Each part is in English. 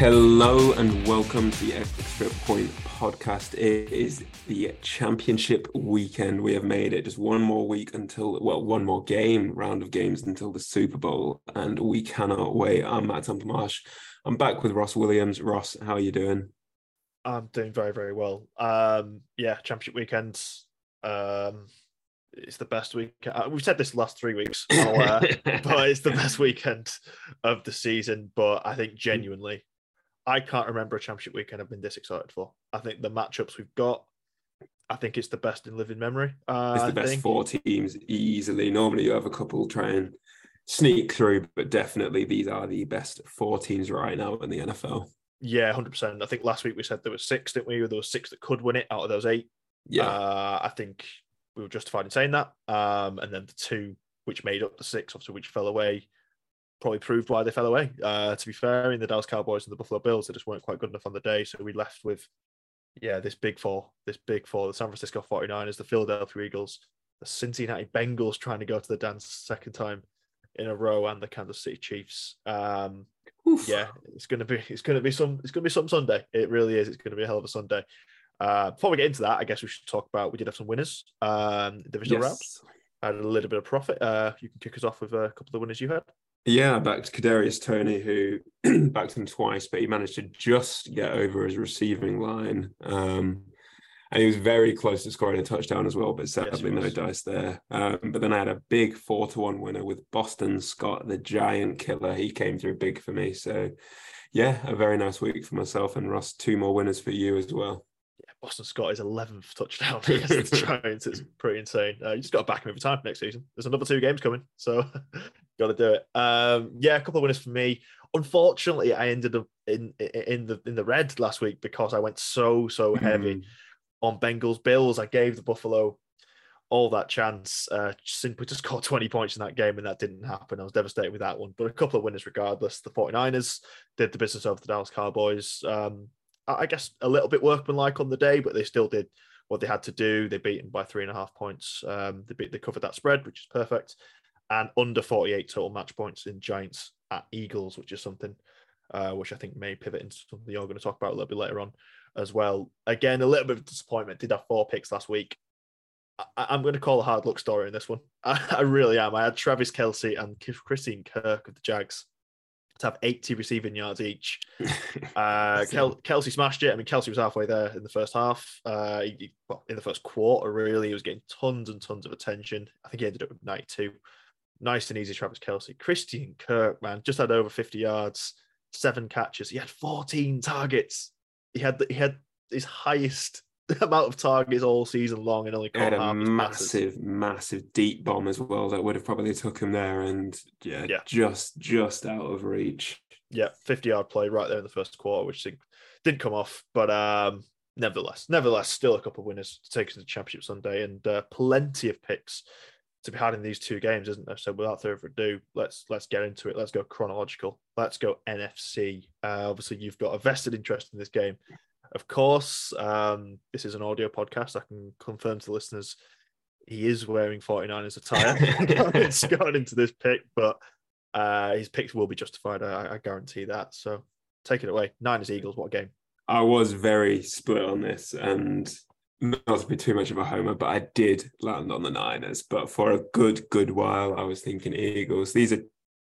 Hello and welcome to the Extra Point podcast. It is the championship weekend. We have made it just one more week until, well, one more game, round of games until the Super Bowl, and we cannot wait. I'm Matt Marsh. I'm back with Ross Williams. Ross, how are you doing? I'm doing very, very well. Um, yeah, championship weekend. Um, it's the best week. Uh, we've said this the last three weeks, uh, but it's the best weekend of the season. But I think genuinely, I can't remember a championship weekend I've been this excited for. I think the matchups we've got, I think it's the best in living memory. Uh, it's the best four teams easily. Normally, you have a couple try and sneak through, but definitely these are the best four teams right now in the NFL. Yeah, hundred percent. I think last week we said there were six, didn't we? There were six that could win it out of those eight. Yeah, uh, I think we were justified in saying that. Um, and then the two which made up the six, obviously, which fell away, probably proved why they fell away. Uh, to be fair, in the Dallas Cowboys and the Buffalo Bills, they just weren't quite good enough on the day. So we left with, yeah, this big four, this big four, the San Francisco 49ers, the Philadelphia Eagles, the Cincinnati Bengals trying to go to the dance second time in a row, and the Kansas City Chiefs. Um, yeah, it's gonna be it's gonna be some it's gonna be some Sunday. It really is. It's gonna be a hell of a Sunday. Uh, before we get into that, I guess we should talk about we did have some winners. Um, divisional yes. round had a little bit of profit. Uh, you can kick us off with a couple of the winners you had. Yeah, I backed Kadarius Toney, who backed him twice, but he managed to just get over his receiving line. Um, and he was very close to scoring a touchdown as well, but sadly yes, no dice there. Um, but then I had a big four to one winner with Boston Scott, the giant killer. He came through big for me. So, yeah, a very nice week for myself and Ross. Two more winners for you as well. Yeah, Boston Scott is 11th touchdown against the Giants. It's pretty insane. Uh, you just got to back him every time for next season. There's another two games coming, so got to do it. Um, yeah, a couple of winners for me. Unfortunately, I ended up in in the in the red last week because I went so so heavy. Mm on Bengals Bills. I gave the Buffalo all that chance. Uh, simply just got 20 points in that game, and that didn't happen. I was devastated with that one. But a couple of winners regardless. The 49ers did the business over the Dallas Cowboys. Um, I guess a little bit workmanlike on the day, but they still did what they had to do. They beat them by three and a half points. Um, they beat, they covered that spread, which is perfect, and under 48 total match points in Giants at Eagles, which is something uh, which I think may pivot into something you're going to talk about a little bit later on as well. Again, a little bit of disappointment. Did have four picks last week. I, am going to call a hard luck story in this one. I, I, really am. I had Travis Kelce and Christian Kirk of the Jags to have 80 receiving yards each. Uh, Kel, Kelce smashed it. I mean, Kelce was halfway there in the first half. Uh, he, well, in the first quarter, really, he was getting tons and tons of attention. I think he ended up with 92. Nice and easy, Travis Kelce. Christian Kirk, man, just had over 50 yards, seven catches. He had 14 targets he had the, he had his highest amount of targets all season long and only caught a massive, massive deep bomb as well that would have probably took him there and yeah, yeah, just just out of reach. Yeah, 50 yard play right there in the first quarter, which didn't come off, but um nevertheless, nevertheless, still a couple of winners to take us to the championship Sunday and uh, plenty of picks to be had in these two games, isn't there? So without further ado, let's let's get into it. Let's go chronological. Let's go NFC. Uh, obviously, you've got a vested interest in this game. Of course, um, this is an audio podcast. I can confirm to the listeners he is wearing 49ers attire It's going into this pick, but uh, his picks will be justified. I, I guarantee that. So take it away. Niners Eagles, what game. I was very split on this, and not to be too much of a homer, but I did land on the Niners. But for a good, good while, I was thinking Eagles. These are,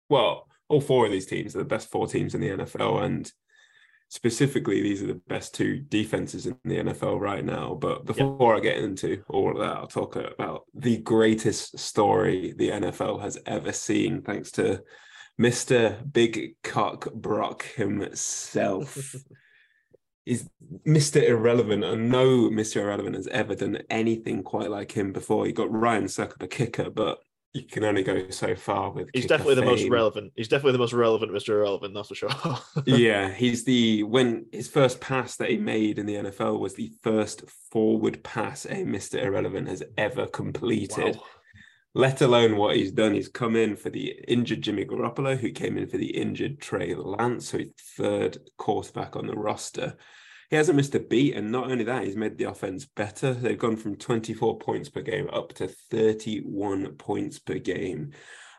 well, all four of these teams are the best four teams in the NFL. And specifically, these are the best two defenses in the NFL right now. But before yep. I get into all of that, I'll talk about the greatest story the NFL has ever seen, thanks to Mr. Big Cock Brock himself. is Mr. Irrelevant, and no Mr. Irrelevant has ever done anything quite like him before. He got Ryan Succop a kicker, but you can only go so far with. He's definitely the most relevant. He's definitely the most relevant Mr. Irrelevant, that's for sure. yeah, he's the when his first pass that he made in the NFL was the first forward pass a Mr. Irrelevant has ever completed. Wow. Let alone what he's done. He's come in for the injured Jimmy Garoppolo, who came in for the injured Trey Lance, so he's third quarterback on the roster he hasn't missed a beat. And not only that, he's made the offense better. They've gone from 24 points per game up to 31 points per game.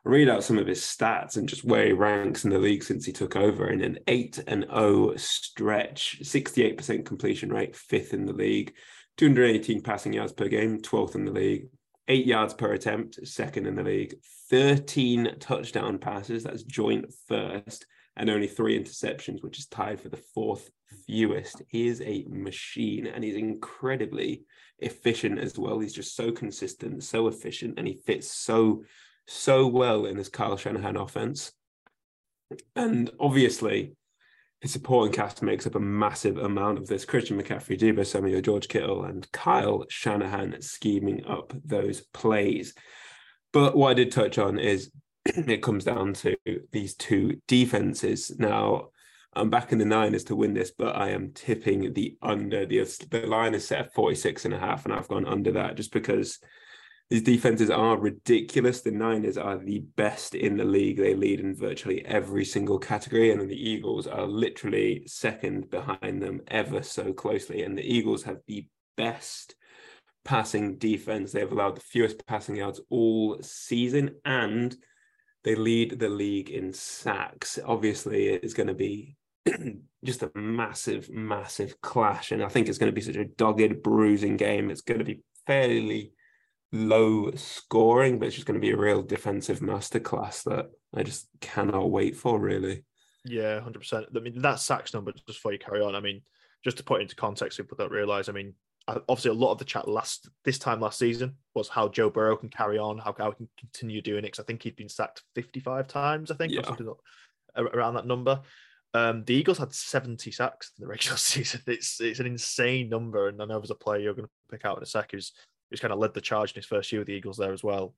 I read out some of his stats and just where he ranks in the league since he took over in an 8 and 0 stretch, 68% completion rate, fifth in the league, 218 passing yards per game, 12th in the league, 8 yards per attempt, second in the league, 13 touchdown passes, that's joint first, and only 3 interceptions, which is tied for the fourth fewest. He is a machine and he's incredibly efficient as well. He's just so consistent, so efficient, and he fits so so well in this Kyle Shanahan offense. And obviously, his supporting cast makes up a massive amount of this. Christian McCaffrey, Deebo Samuel, George Kittle, and Kyle Shanahan scheming up those plays. But what I did touch on is it comes down to these two defenses. Now, I'm back in the Niners to win this, but I am tipping the under. The, the line is set at 46 and a half, and I've gone under that just because these defenses are ridiculous. The Niners are the best in the league. They lead in virtually every single category, and the Eagles are literally second behind them ever so closely. And the Eagles have the best passing defense. They've allowed the fewest passing yards all season, and they lead the league in sacks. Obviously, it's going to be just a massive, massive clash. And I think it's going to be such a dogged, bruising game. It's going to be fairly low scoring, but it's just going to be a real defensive masterclass that I just cannot wait for, really. Yeah, 100%. I mean, that sacks number, just before you carry on, I mean, just to put into context, people don't realize, I mean, obviously a lot of the chat last this time last season was how Joe Burrow can carry on, how, how he can continue doing it. Because I think he'd been sacked 55 times, I think, yeah. or something around that number. Um, the Eagles had 70 sacks in the regular season. It's it's an insane number. And I know there's a player you're going to pick out in a sec who's who's kind of led the charge in his first year with the Eagles there as well.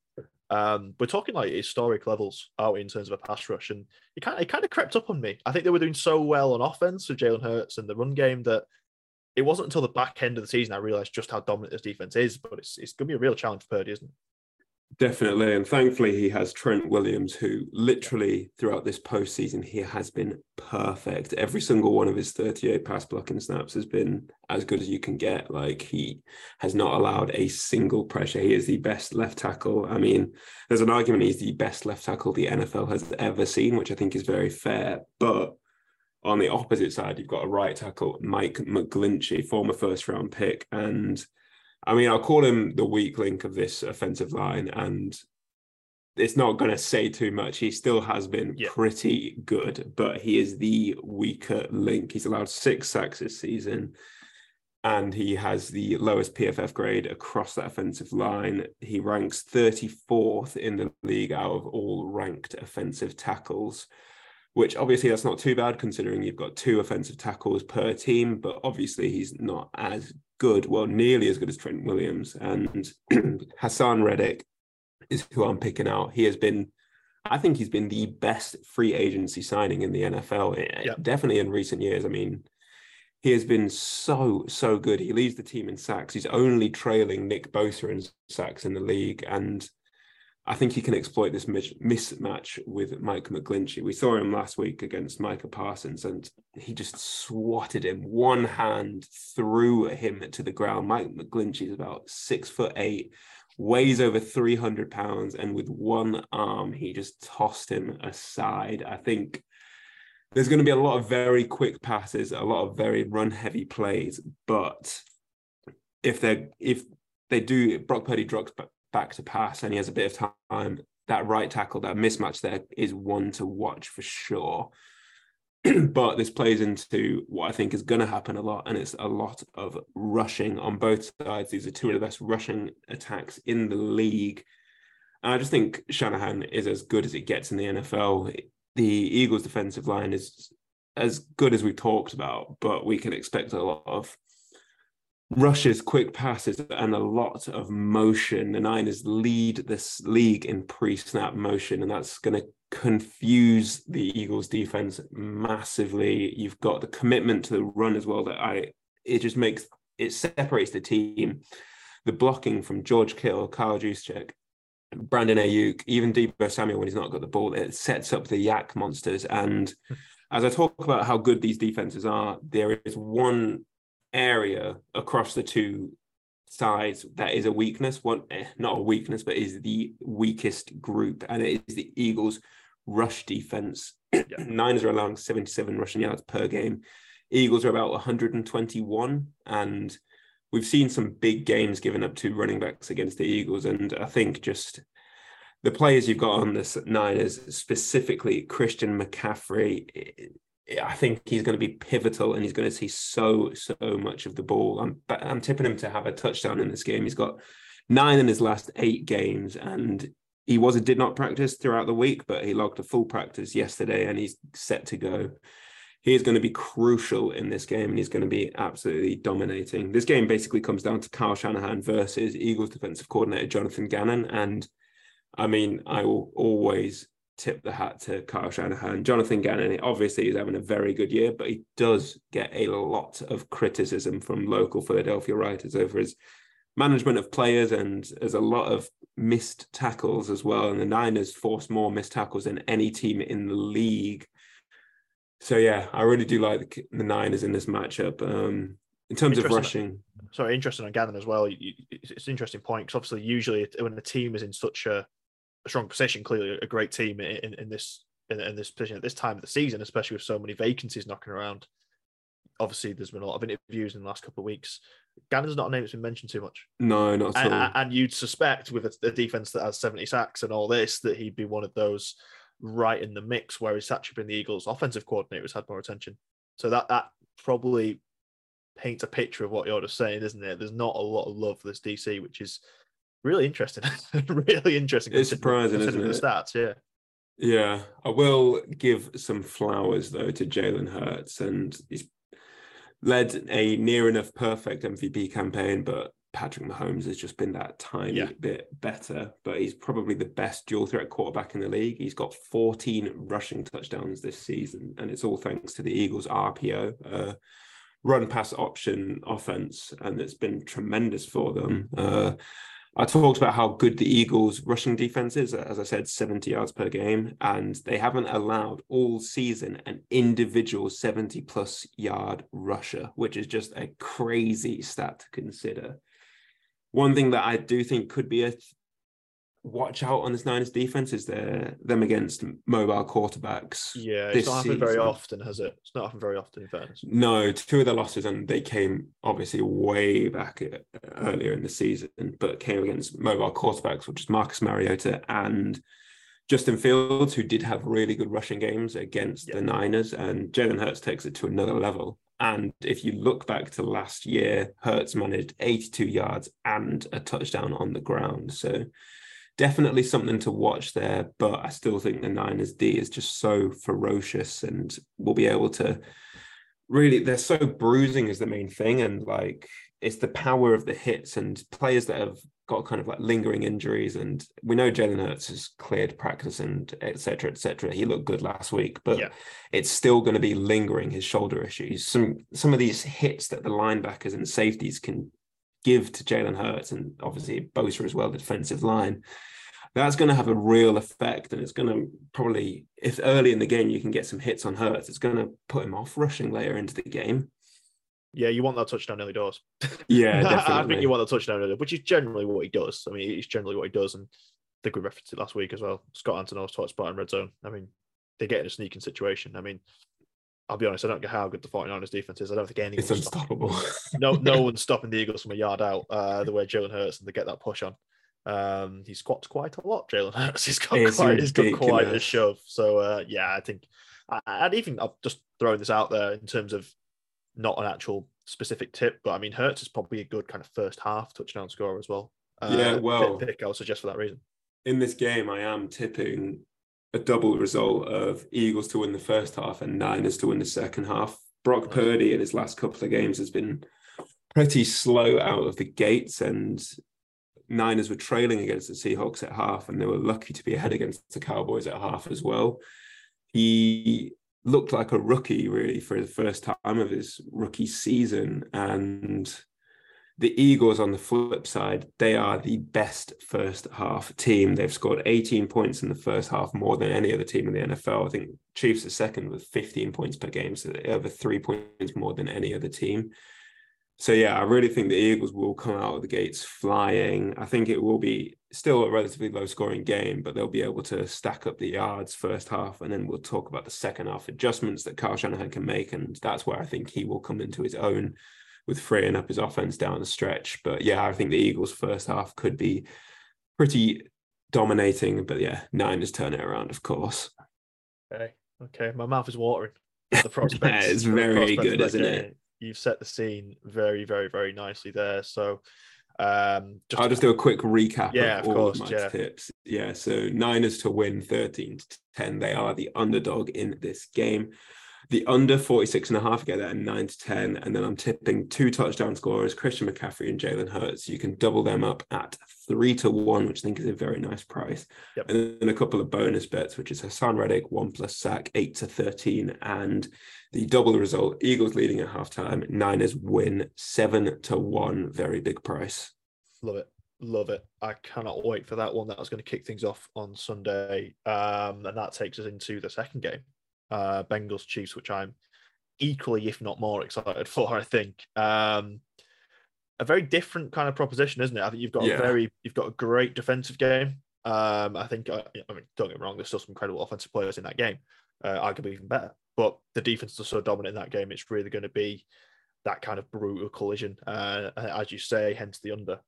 Um, we're talking like historic levels out in terms of a pass rush, and it kind of, it kind of crept up on me. I think they were doing so well on offense with Jalen Hurts and the run game that it wasn't until the back end of the season I realized just how dominant this defense is. But it's it's going to be a real challenge for Purdy, isn't it? Definitely. And thankfully, he has Trent Williams, who literally throughout this postseason, he has been perfect. Every single one of his 38 pass blocking snaps has been as good as you can get. Like he has not allowed a single pressure. He is the best left tackle. I mean, there's an argument he's the best left tackle the NFL has ever seen, which I think is very fair. But on the opposite side, you've got a right tackle, Mike McGlinchey, former first round pick. And I mean, I'll call him the weak link of this offensive line, and it's not going to say too much. He still has been yeah. pretty good, but he is the weaker link. He's allowed six sacks this season, and he has the lowest PFF grade across that offensive line. He ranks 34th in the league out of all ranked offensive tackles which obviously that's not too bad considering you've got two offensive tackles per team, but obviously he's not as good, well, nearly as good as Trent Williams. And Haason Reddick is who I'm picking out. He has been, I think he's been the best free agency signing in the NFL, eh, yep. definitely in recent years. I mean, he has been so, so good. He leads the team in sacks. He's only trailing Nick Bosa in sacks in the league. And I think he can exploit this mismatch with Mike McGlinchey. We saw him last week against Micah Parsons, and he just swatted him one hand threw him to the ground. Mike McGlinchey is about six foot eight, weighs over 300 pounds, and with one arm, he just tossed him aside. I think there's going to be a lot of very quick passes, a lot of very run heavy plays, but if they're if they do Brock Purdy drops back to pass and he has a bit of time, that right tackle, that mismatch there is one to watch for sure. but this plays into what I think is going to happen a lot, and it's a lot of rushing on both sides. These are two of the best rushing attacks in the league. And I just think Shanahan is as good as it gets in the NFL. The Eagles' defensive line is as good as we talked about, but we can expect a lot of rushes, quick passes, and a lot of motion. The Niners lead this league in pre-snap motion, and that's going to confuse the Eagles defense massively. You've got the commitment to the run as well that I it just makes it separates the team. The blocking from George Kittle, Kyle Juszczyk, Brandon Aiyuk, even Deebo Samuel when he's not got the ball, it sets up the YAC monsters. And hmm. as I talk about how good these defenses are, there is one area across the two sides that is a weakness. One, eh, not a weakness, but is the weakest group, and it is the Eagles' rush defense. Yeah. Niners are allowing 77 rushing yards per game. Eagles are about 121, and we've seen some big games given up to running backs against the Eagles, and I think just the players you've got on this Niners, specifically Christian McCaffrey, I think he's going to be pivotal and he's going to see so so much of the ball. I'm I'm tipping him to have a touchdown in this game. He's got nine in his last eight games, and he was a did not practice throughout the week, but he logged a full practice yesterday, and he's set to go. He is going to be crucial in this game, and he's going to be absolutely dominating. This game basically comes down to Kyle Shanahan versus Eagles defensive coordinator Jonathan Gannon, and I mean, I will always tip the hat to Kyle Shanahan. Jonathan Gannon, obviously, he's having a very good year, but he does get a lot of criticism from local Philadelphia writers over his management of players, and there's a lot of missed tackles as well. And the Niners force more missed tackles than any team in the league. So yeah, I really do like the Niners in this matchup. Um, in terms of rushing, sorry, interesting on Gannon as well. It's an interesting point because obviously, usually when a team is in such a a strong position, clearly a great team in, in this in, in, this position at this time of the season, especially with so many vacancies knocking around. Obviously, there's been a lot of interviews in the last couple of weeks. Gannon's not a name that's been mentioned too much. No, not at and, all. And you'd suspect with a, a, defense that has 70 sacks and all this that he'd be one of those right in the mix, where he's actually been the Eagles' offensive coordinator has had more attention. So that that probably paints a picture of what you're just saying, isn't it? There's not a lot of love for this DC, which is really interesting. really interesting. It's surprising, isn't it? The stats, yeah. Yeah, I will give some flowers though to Jalen Hurts, and he's led a near enough perfect MVP campaign, but Patrick Mahomes has just been that tiny yeah. bit better. But he's probably the best dual threat quarterback in the league. He's got 14 rushing touchdowns this season, and it's all thanks to the Eagles' RPO. Uh, run pass option offense, and it's been tremendous for them. Uh, I talked about how good the Eagles' rushing defense is, as I said, 70 yards per game, and they haven't allowed all season an individual 70 plus yard rusher, which is just a crazy stat to consider. One thing that I do think could be a watch out on this Niners defense is their them against mobile quarterbacks. Yeah, it's not happened very often, has it? It's not happened very often, in fairness. No, two of the losses, and they came obviously way back uh, earlier in the season, but came against mobile quarterbacks, which is Marcus Mariota and Justin Fields, who did have really good rushing games against yeah. the Niners, and Jalen Hurts takes it to another level. And if you look back to last year, Hurts managed 82 yards and a touchdown on the ground. So definitely something to watch there. But I still think the Niners D is just so ferocious and we'll be able to really, they're so bruising is the main thing. And like, it's the power of the hits and players that have got kind of like lingering injuries. And we know Jalen Hurts has cleared practice and etc. etc. He looked good last week, but yeah. it's still going to be lingering his shoulder issues. Some some of these hits that the linebackers and safeties can give to Jalen Hurts and obviously Bosa as well, the defensive line that's going to have a real effect and it's going to probably if early in the game you can get some hits on Hurts, it's going to put him off rushing later into the game. Yeah, you want that touchdown early doors. Yeah, definitely. I think you want the touchdown early, which is generally what he does. I mean, it's generally what he does, and I think we referenced it last week as well. Scott Antonov's taught spot in red zone. I mean, they get in a sneaking situation. I mean, I'll be honest, I don't get how good the 49ers defense is. I don't think anyone's it's unstoppable. no, no one's stopping the Eagles from a yard out uh, the way Jalen Hurts and they get that push on. Um, he squats quite a lot, Jalen Hurts. He's got it's quite, he's got quite a shove. So uh, yeah, I think I'd even I'll just throwing this out there in terms of not an actual specific tip, but I mean Hurts is probably a good kind of first half touchdown scorer as well. Uh, yeah, well, pick, I would suggest for that reason. In this game, I am tipping a double result of Eagles to win the first half and Niners to win the second half. Brock. Purdy in his last couple of games has been pretty slow out of the gates, and Niners were trailing against the Seahawks at half, and they were lucky to be ahead against the Cowboys at half as well. He looked like a rookie really for the first time of his rookie season, and the Eagles on the flip side, they are the best first half team. They've scored 18 points in the first half, more than any other team in the NFL. I think Chiefs are second with 15 points per game, so over three points more than any other team. So yeah, I really think the Eagles will come out of the gates flying. I think it will be still a relatively low scoring game, but they'll be able to stack up the yards first half, and then we'll talk about the second half adjustments that Kyle Shanahan can make, and that's where I think he will come into his own with freeing up his offense down the stretch. But yeah, I think the Eagles' first half could be pretty dominating, but yeah, Niners turn it around, of course. Okay, okay, my mouth is watering. The prospect yeah, it's very good, isn't game. it? You've set the scene very, very, very nicely there. So um, just I'll just do a quick recap yeah, of, of all course, of my yeah. tips. Yeah, so Niners to win 13 to 10. They are the underdog in this game. The under 46 and a half, get that at 9 to 10. And then I'm tipping two touchdown scorers, Christian McCaffrey and Jalen Hurts. You can double them up at 3 to 1, which I think is a very nice price. Yep. And then a couple of bonus bets, which is Haason Reddick, 1 plus sack, 8 to 13. And the double result, Eagles leading at halftime, Niners win 7 to 1. Very big price. Love it. Love it. I cannot wait for that one. That was going to kick things off on Sunday. Um, and that takes us into the second game, uh, Bengals Chiefs, which I'm equally, if not more, excited for. I think um, a very different kind of proposition, isn't it? I think you've got Yeah. a very, you've got a great defensive game. Um, I think, uh, I mean, don't get me wrong, there's still some incredible offensive players in that game, uh, arguably even better. But the defense is so dominant in that game, it's really going to be that kind of brutal collision, uh, as you say, hence the under.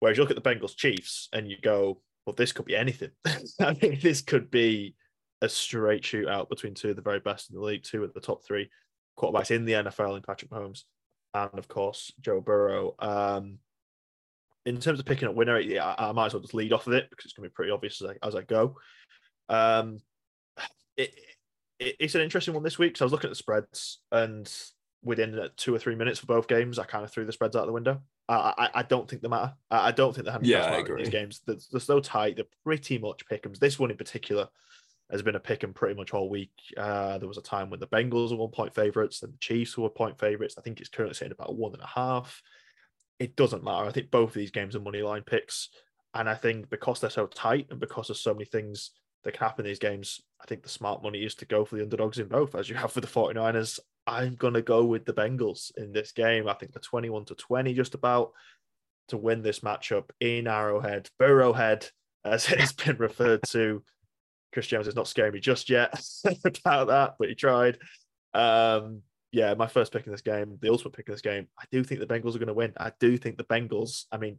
Whereas you look at the Bengals Chiefs and you go, well, this could be anything. I mean, this could be a straight shootout between two of the very best in the league, two of the top three quarterbacks in the NFL in Patrick Mahomes and, of course, Joe Burrow. Um, in terms of picking a winner, yeah, I, I might as well just lead off of it because it's going to be pretty obvious as I, as I go. Um, it, it, it's an interesting one this week. So I was looking at the spreads, and within two or three minutes for both games, I kind of threw the spreads out the window. I, I, I don't think they matter. I, I don't think they have Yeah, in these games. They're, they're so tight. They're pretty much pick'ems. This one in particular has been a pick'em pretty much all week. Uh, there was a time when the Bengals were one point favorites, and the Chiefs were point favorites. I think it's currently sitting about one and a half. It doesn't matter. I think both of these games are money line picks, and I think because they're so tight and because there's so many things that can happen in these games, I think the smart money is to go for the underdogs in both, as you have for the 49ers. I'm going to go with the Bengals in this game. I think the 21 to 20 just about to win this matchup in Arrowhead, Burrowhead, as it's been referred to. Chris James is not scaring me just yet about that, but he tried. Um, yeah, my first pick in this game, the ultimate pick in this game. I do think the Bengals are going to win. I do think the Bengals. I mean,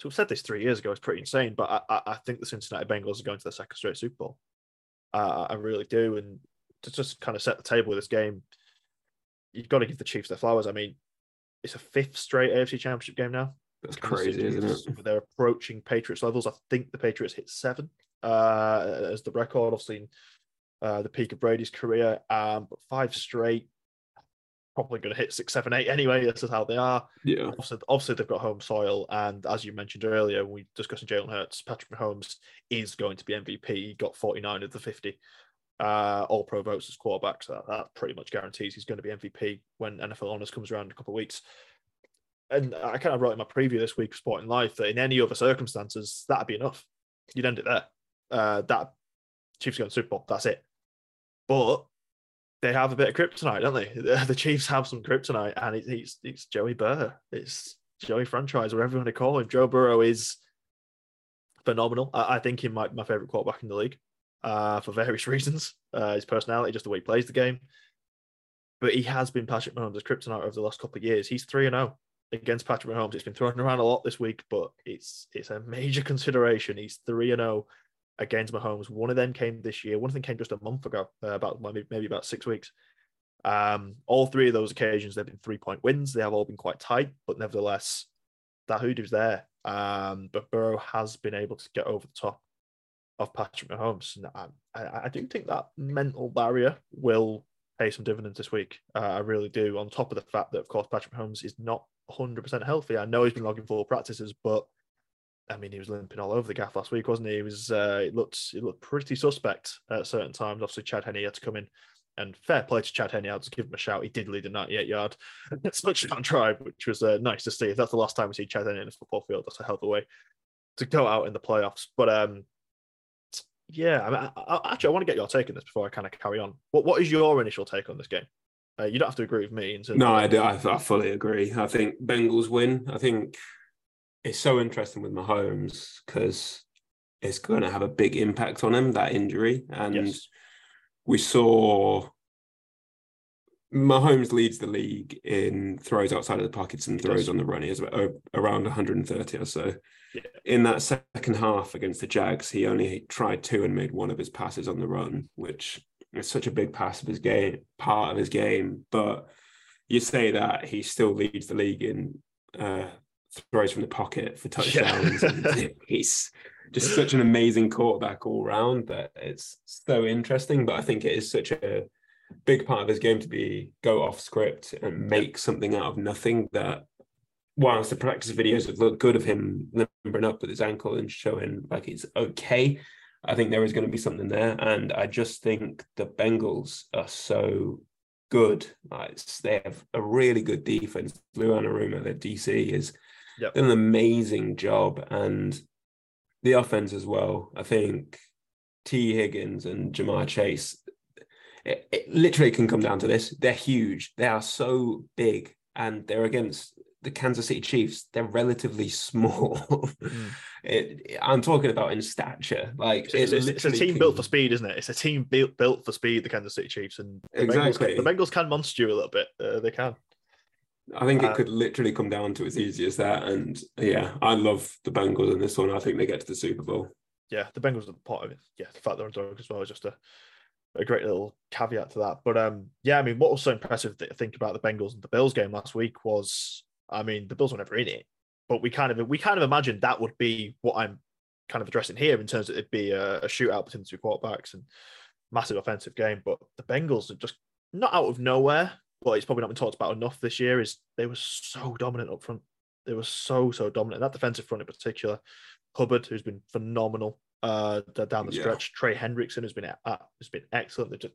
to have said this three years ago is pretty insane, but I, I, I think the Cincinnati Bengals are going to their second straight Super Bowl. Uh, I really do, and to just kind of set the table with this game, you've got to give the Chiefs their flowers. I mean, it's a fifth straight AFC Championship game now. That's crazy, isn't it? They're approaching Patriots levels. I think the Patriots hit seven uh, as the record. Obviously, uh, the peak of Brady's career, um, but five straight. Probably going to hit six, seven, eight anyway. This is how they are. Yeah. Obviously, obviously, they've got home soil, and as you mentioned earlier, when we discussing Jalen Hurts, Patrick Mahomes is going to be MVP. He got 49 of the 50 uh, All Pro votes as quarterback, so that, that pretty much guarantees he's going to be MVP when NFL honors comes around in a couple of weeks. And I kind of wrote in my preview this week of Sporting Life that in any other circumstances, that'd be enough. You'd end it there. Uh, that Chiefs going to Super Bowl. That's it. But they have a bit of kryptonite, don't they? The Chiefs have some kryptonite, and it, it's it's Joey Burr. It's Joey franchise, whatever you want to call him. Joe Burrow is phenomenal. I, I think he might be my favorite quarterback in the league uh, for various reasons. Uh, his personality, just the way he plays the game. But he has been Patrick Mahomes' kryptonite over the last couple of years. He's 3 and 0 against Patrick Mahomes. It's been thrown around a lot this week, but it's it's a major consideration. He's 3 and 0 against Mahomes. One of them came this year. One of them came just a month ago, uh, about maybe, maybe about six weeks. Um, all three of those occasions, they've been three point wins. They have all been quite tight, but nevertheless, that hoodoo's there. Um, but Burrow has been able to get over the top of Patrick Mahomes. And I, I, I do think that mental barrier will pay some dividends this week. Uh, I really do. On top of the fact that, of course, Patrick Mahomes is not 100% healthy. I know he's been logging full practices, but I mean, he was limping all over the gaff last week, wasn't he? He was. Uh, it looked. It looked pretty suspect at certain times. Obviously, Chad Henne had to come in, and fair play to Chad Henne. I'll just give him a shout. He did lead a 98 yard touchdown drive, which was uh, nice to see. If that's the last time we see Chad Henne in a football field, that's a hell of a way to go out in the playoffs. But um, yeah, I mean, I, I, actually, I want to get your take on this before I kind of carry on. What What is your initial take on this game? Uh, you don't have to agree with me. no, I do. I, I fully agree. I think Bengals win. I think it's so interesting with Mahomes because it's going to have a big impact on him that injury, and yes. we saw Mahomes leads the league in throws outside of the pockets and throws on the run. He has around 130 or so. Yeah. In that second half against the Jags, he only tried two and made one of his passes on the run, which is such a big pass of his game, part of his game. But you say that he still leads the league in uh, throws from the pocket for touchdowns. Yeah. he's just such an amazing quarterback all round that it's so interesting. But I think it is such a big part of his game to be go off script and make something out of nothing that whilst the practice videos have looked good of him limbering up with his ankle and showing like it's okay, I think there is going to be something there. And I just think the Bengals are so good. Like, they have a really good defense. Lou Anarumo, their DC, is yep. done an amazing job. And the offense as well. I think Tee Higgins and Ja'Marr Chase, it, it literally can come down to this. They're huge. They are so big and they're against the Kansas City Chiefs, they're relatively small. Mm. It, I'm talking about in stature. Like it's, it's, it's a team can... built for speed, isn't it? It's a team built built for speed. The Kansas City Chiefs and the exactly Bengals, the Bengals can monster you a little bit. Uh, they can. I think it uh, could literally come down to as easy as that. And yeah, I love the Bengals in this one. I think they get to the Super Bowl. Yeah, the Bengals are part of it. Yeah, the fact they're underdog as well is just a a great little caveat to that. But um, yeah, I mean, what was so impressive to think about the Bengals and the Bills game last week was I mean, the Bills were never in it, but we kind of we kind of imagined that would be what I'm kind of addressing here in terms of it'd be a, a shootout between the two quarterbacks and massive offensive game. But the Bengals are just not out of nowhere, but it's probably not been talked about enough this year. Is they were so dominant up front. They were so so dominant. That defensive front in particular, Hubbard, who's been phenomenal uh, down the stretch. Yeah. Trey Hendrickson has been uh, has been excellent. They've just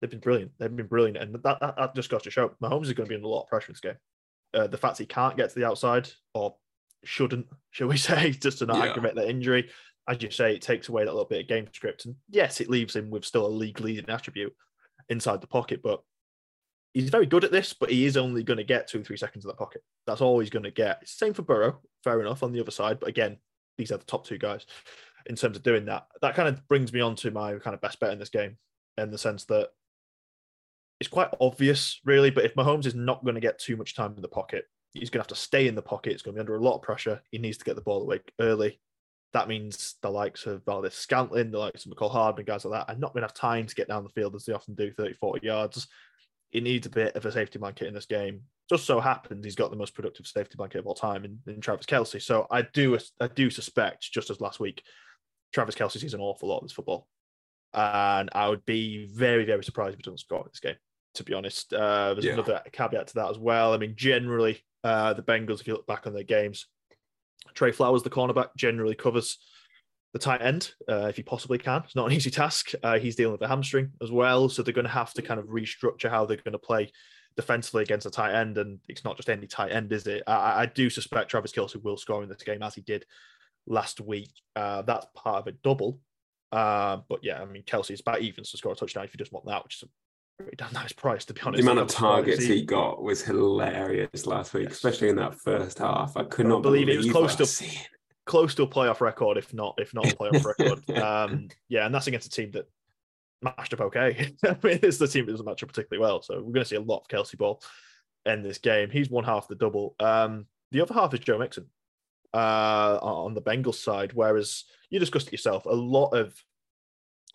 they've been brilliant. They've been brilliant, and that, that, that just goes to show Mahomes is going to be in a lot of pressure in this game uh, the fact he can't get to the outside or shouldn't, shall we say, just to not yeah. aggravate that injury. As you say, it takes away that little bit of game script. And yes, it leaves him with still a league leading attribute inside the pocket, but he's very good at this, but he is only going to get two, three seconds in that pocket. That's all he's going to get. Same for Burrow, fair enough, on the other side. But again, these are the top two guys in terms of doing that. That kind of brings me on to my kind of best bet in this game, in the sense that it's quite obvious, really. But if Mahomes is not going to get too much time in the pocket, he's going to have to stay in the pocket. It's going to be under a lot of pressure. He needs to get the ball away early. That means the likes of Valdes Scantling, the likes of Mecole Hardman, guys like that, are not going to have time to get down the field as they often do 30, 40 yards. He needs a bit of a safety blanket in this game. Just so happens he's got the most productive safety blanket of all time in, in Travis Kelce. So I do I do suspect, just as last week, Travis Kelce sees an awful lot of this football. And I would be very, very surprised if he doesn't score in this game, to be honest. Uh, there's yeah. another caveat to that as well. I mean, generally, uh, the Bengals, if you look back on their games, Trey Flowers, the cornerback, generally covers the tight end uh, if he possibly can. It's not an easy task. Uh, he's dealing with a hamstring as well. So they're going to have to kind of restructure how they're going to play defensively against a tight end. And it's not just any tight end, is it? I, I do suspect Travis Kelce will score in this game as he did last week. Uh, that's part of a double. Uh, but yeah, I mean, Kelce is about even to score a touchdown if you just want that, which is a pretty damn nice price to be honest. The amount of targets he got was hilarious last week, yes. especially in that first half. I could not believe, believe it was close to seeing. Close to a playoff record, if not if not a playoff record. Um, yeah, and that's against a team that matched up okay. I mean, it's the team that doesn't match up particularly well. So we're going to see a lot of Kelce ball in this game. He's one half the double. Um, the other half is Joe Mixon uh, on the Bengals side, whereas you discussed it yourself. A lot of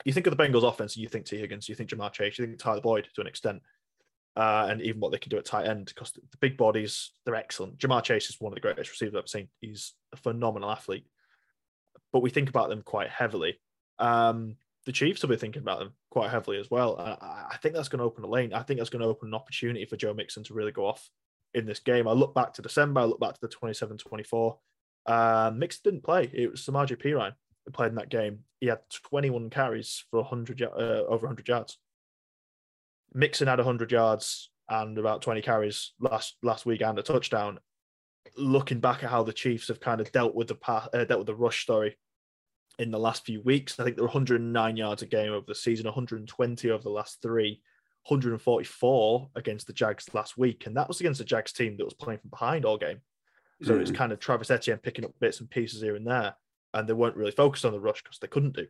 you think of the Bengals offense, you think Tee Higgins, you think Ja'Marr Chase, you think Tyler Boyd to an extent, uh, and even what they can do at tight end because the big bodies they're excellent. Ja'Marr Chase is one of the greatest receivers I've seen. He's a phenomenal athlete, but we think about them quite heavily. Um, the Chiefs will be thinking about them quite heavily as well. I, I think that's going to open a lane. I think that's going to open an opportunity for Joe Mixon to really go off in this game. I look back to December, I look back to the 27 24 uh, Mixon didn't play. It was Samaje Perine who played in that game. He had 21 carries for 100 uh, over 100 yards. Mixon had 100 yards and about 20 carries last last week and a touchdown. Looking back at how the Chiefs have kind of dealt with the path, uh, dealt with the rush story in the last few weeks, I think they're 109 yards a game over the season, 120 over the last three, 144 against the Jags last week, and that was against the Jags team that was playing from behind all game. So mm. it's kind of Travis Etienne picking up bits and pieces here and there, and they weren't really focused on the rush because they couldn't do.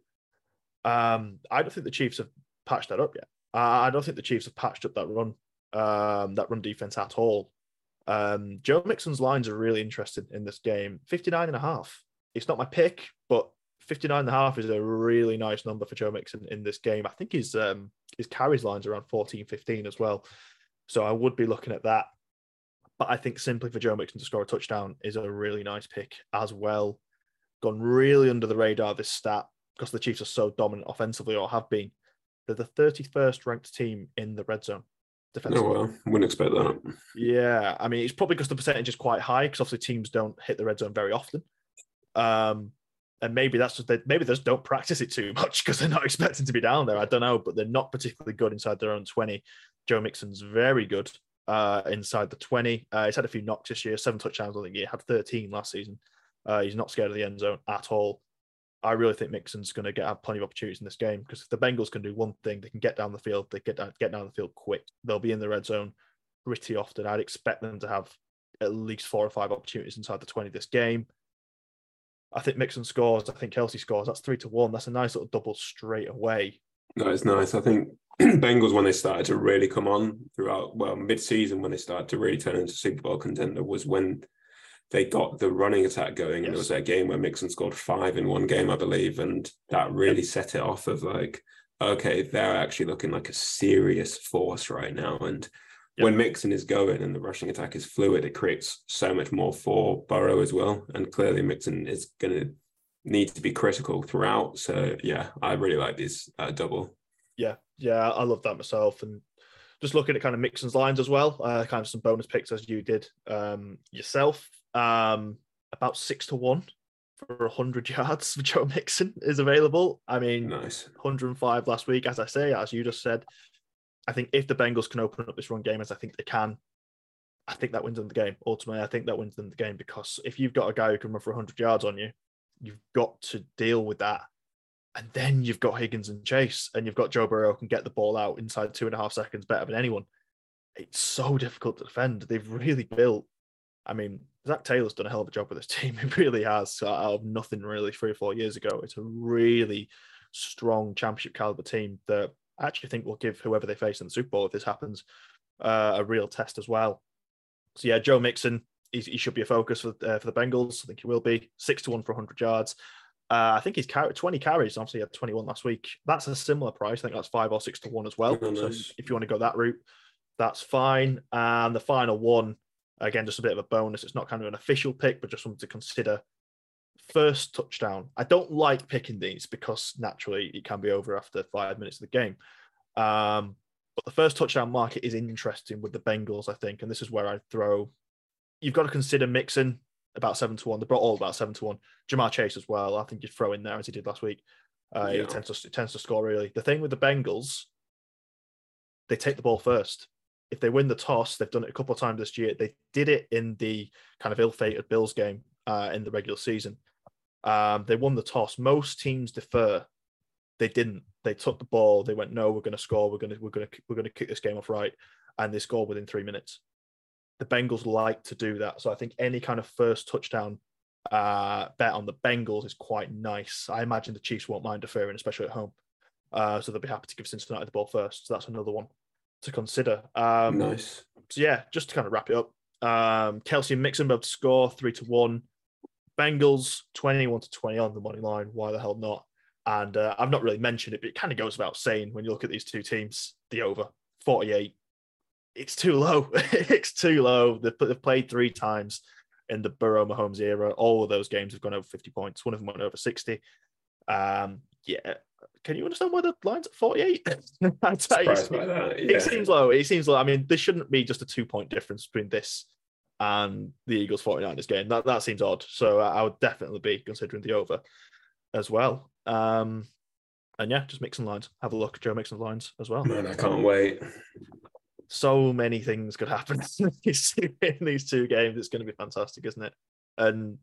Um, I don't think the Chiefs have patched that up yet. I don't think the Chiefs have patched up that run, um, that run defense at all. Um, Joe Mixon's lines are really interesting in this game. 59 and a half. It's not my pick, but 59 and a half is a really nice number for Joe Mixon in this game. I think his um, his carries lines around 14, 15 as well. So I would be looking at that. But I think simply for Joe Mixon to score a touchdown is a really nice pick as well. Gone really under the radar this stat because the Chiefs are so dominant offensively or have been. They're the 31st ranked team in the red zone. Defensively. Oh well, wouldn't expect that. Yeah, I mean it's probably because the percentage is quite high because obviously teams don't hit the red zone very often. Um, and maybe that's just they maybe they just don't practice it too much because they're not expecting to be down there. I don't know, but they're not particularly good inside their own 20. Joe Mixon's very good uh, inside the 20. Uh, he's had a few knocks this year, seven touchdowns I think he had 13 last season. Uh, he's not scared of the end zone at all. I really think Mixon's going to get have plenty of opportunities in this game because if the Bengals can do one thing, they can get down the field, they get down, get down the field quick. They'll be in the red zone pretty often. I'd expect them to have at least four or five opportunities inside the 20 this game. I think Mixon scores. I think Kelce scores. That's three to one. That's a nice little double straight away. That is nice. I think Bengals when they started to really come on throughout well mid-season when they started to really turn into Super Bowl contender was when they got the running attack going, yes. and it was that game where Mixon scored five in one game, I believe, and that really set it off of like, okay, they're actually looking like a serious force right now, and Yep. When Mixon is going and the rushing attack is fluid, it creates so much more for Burrow as well. And clearly, Mixon is going to need to be critical throughout. So, yeah, I really like this uh, double. Yeah, yeah, I love that myself. And just looking at kind of Mixon's lines as well, uh, kind of some bonus picks as you did um, yourself. Um, about six to one for 100 yards for Joe Mixon is available. I mean, nice 105 last week, as I say, as you just said. I think if the Bengals can open up this run game as I think they can, I think that wins them the game. Ultimately, I think that wins them the game because if you've got a guy who can run for 100 yards on you, you've got to deal with that. And then you've got Higgins and Chase, and you've got Joe Burrow can get the ball out inside two and a half seconds better than anyone. It's so difficult to defend. They've really built. I mean, Zac Taylor's done a hell of a job with this team. He really has. Out of nothing really three or four years ago, it's a really strong championship caliber team that I actually think will give whoever they face in the Super Bowl, if this happens, uh, a real test as well. So yeah, Joe Mixon, he, he should be a focus for uh, for the Bengals. I think he will be six to one for 100 yards. Uh, I think he's carried 20 carries. Obviously, he had 21 last week. That's a similar price. I think that's five or six to one as well. Oh, nice. So if you want to go that route, that's fine. And the final one, again, just a bit of a bonus. It's not kind of an official pick, but just something to consider first touchdown. I don't like picking these because naturally it can be over after five minutes of the game. Um, but the first touchdown market is interesting with the Bengals, I think, and this is where I throw. You've got to consider Mixon about seven to one. They brought all about seven to one. Ja'Marr Chase as well. I think you'd throw in there as he did last week. Uh, yeah. He tends to tends to score really. The thing with the Bengals, they take the ball first. If they win the toss, they've done it a couple of times this year. They did it in the kind of ill-fated Bills game uh, in the regular season. Um, they won the toss. Most teams defer. They didn't. They took the ball. They went, no, we're going to score. We're going to we're going to we're going to kick this game off right, and they scored within three minutes. The Bengals like to do that, so I think any kind of first touchdown uh, bet on the Bengals is quite nice. I imagine the Chiefs won't mind deferring, especially at home. Uh, so they'll be happy to give Cincinnati the ball first. So that's another one to consider. Um, nice. So yeah, just to kind of wrap it up, um, Kelce and Mixon both score three to one. Bengals 21 to 20 on the money line. Why the hell not? And uh, I've not really mentioned it, but it kind of goes without saying when you look at these two teams, the over 48. It's too low. it's too low. They've, they've played three times in the Burrow Mahomes era. All of those games have gone over 50 points. One of them went over 60. Um, yeah. Can you understand why the line's at 48? Surprised by that. Yeah. It seems low. It seems low. I mean, there shouldn't be just a two point difference between this and the Eagles 49ers game. That that seems odd. So I would definitely be considering the over as well. Um, and yeah, just Mixon lines. Have a look, Joe Mixon lines as well. Man, I can't wait. So many things could happen in these two, in these two games. It's going to be fantastic, isn't it? And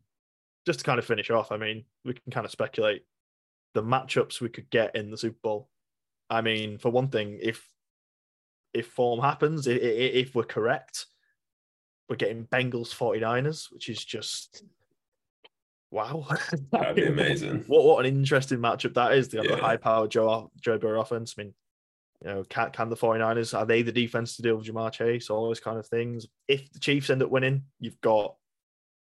just to kind of finish off, I mean, we can kind of speculate the matchups we could get in the Super Bowl. I mean, for one thing, if if form happens, if, if we're correct, we're getting Bengals 49ers, which is just wow. That'd be amazing. what what an interesting matchup that is. The Yeah. high powered Joe Joe Burrow offense. I mean, you know, can, can the 49ers are they the defense to deal with Ja'Marr Chase? All those kind of things. If the Chiefs end up winning, you've got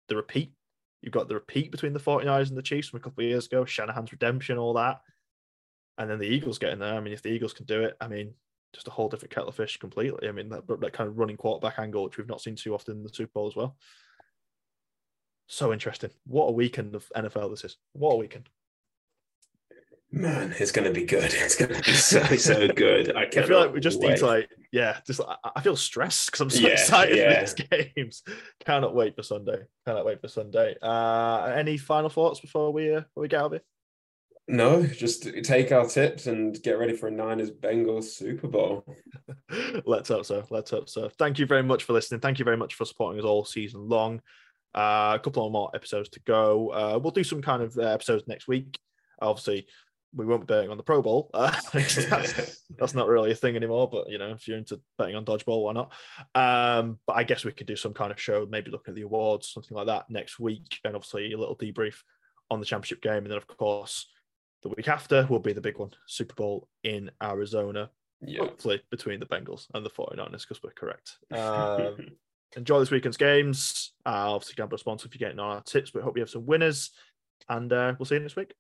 the repeat. You've got the repeat between the 49ers and the Chiefs from a couple of years ago, Shanahan's redemption, all that. And then the Eagles getting there. I mean, if the Eagles can do it, I mean, just a whole different kettle of fish completely. I mean, that, that kind of running quarterback angle, which we've not seen too often in the Super Bowl as well. So interesting. What a weekend of NFL this is. What a weekend. Man, it's going to be good. It's going to be so, so good. I, I feel like we just need to like, yeah, just I, feel stressed because I'm so Yeah, excited yeah. for these games. Cannot wait for Sunday. Cannot wait for Sunday. Uh, any final thoughts before we uh, we get out of here? No, just take our tips and get ready for a Niners Bengals Super Bowl. Let's hope so. Let's hope so. Thank you very much for listening. Thank you very much for supporting us all season long. Uh, a couple of more episodes to go. Uh, we'll do some kind of uh, episodes next week. Obviously, we won't be betting on the Pro Bowl. Uh, that's, that's not really a thing anymore. But you know, if you're into betting on dodgeball, why not? Um, but I guess we could do some kind of show, maybe looking at the awards, something like that next week, and obviously a little debrief on the championship game, and then of course the week after will be the big one, Super Bowl in Arizona Yeah. hopefully between the Bengals and the 49ers because we're correct. Um, enjoy this weekend's games. Uh, obviously, gamble responsive if you're getting on our tips, but hope you have some winners. And uh, we'll see you next week.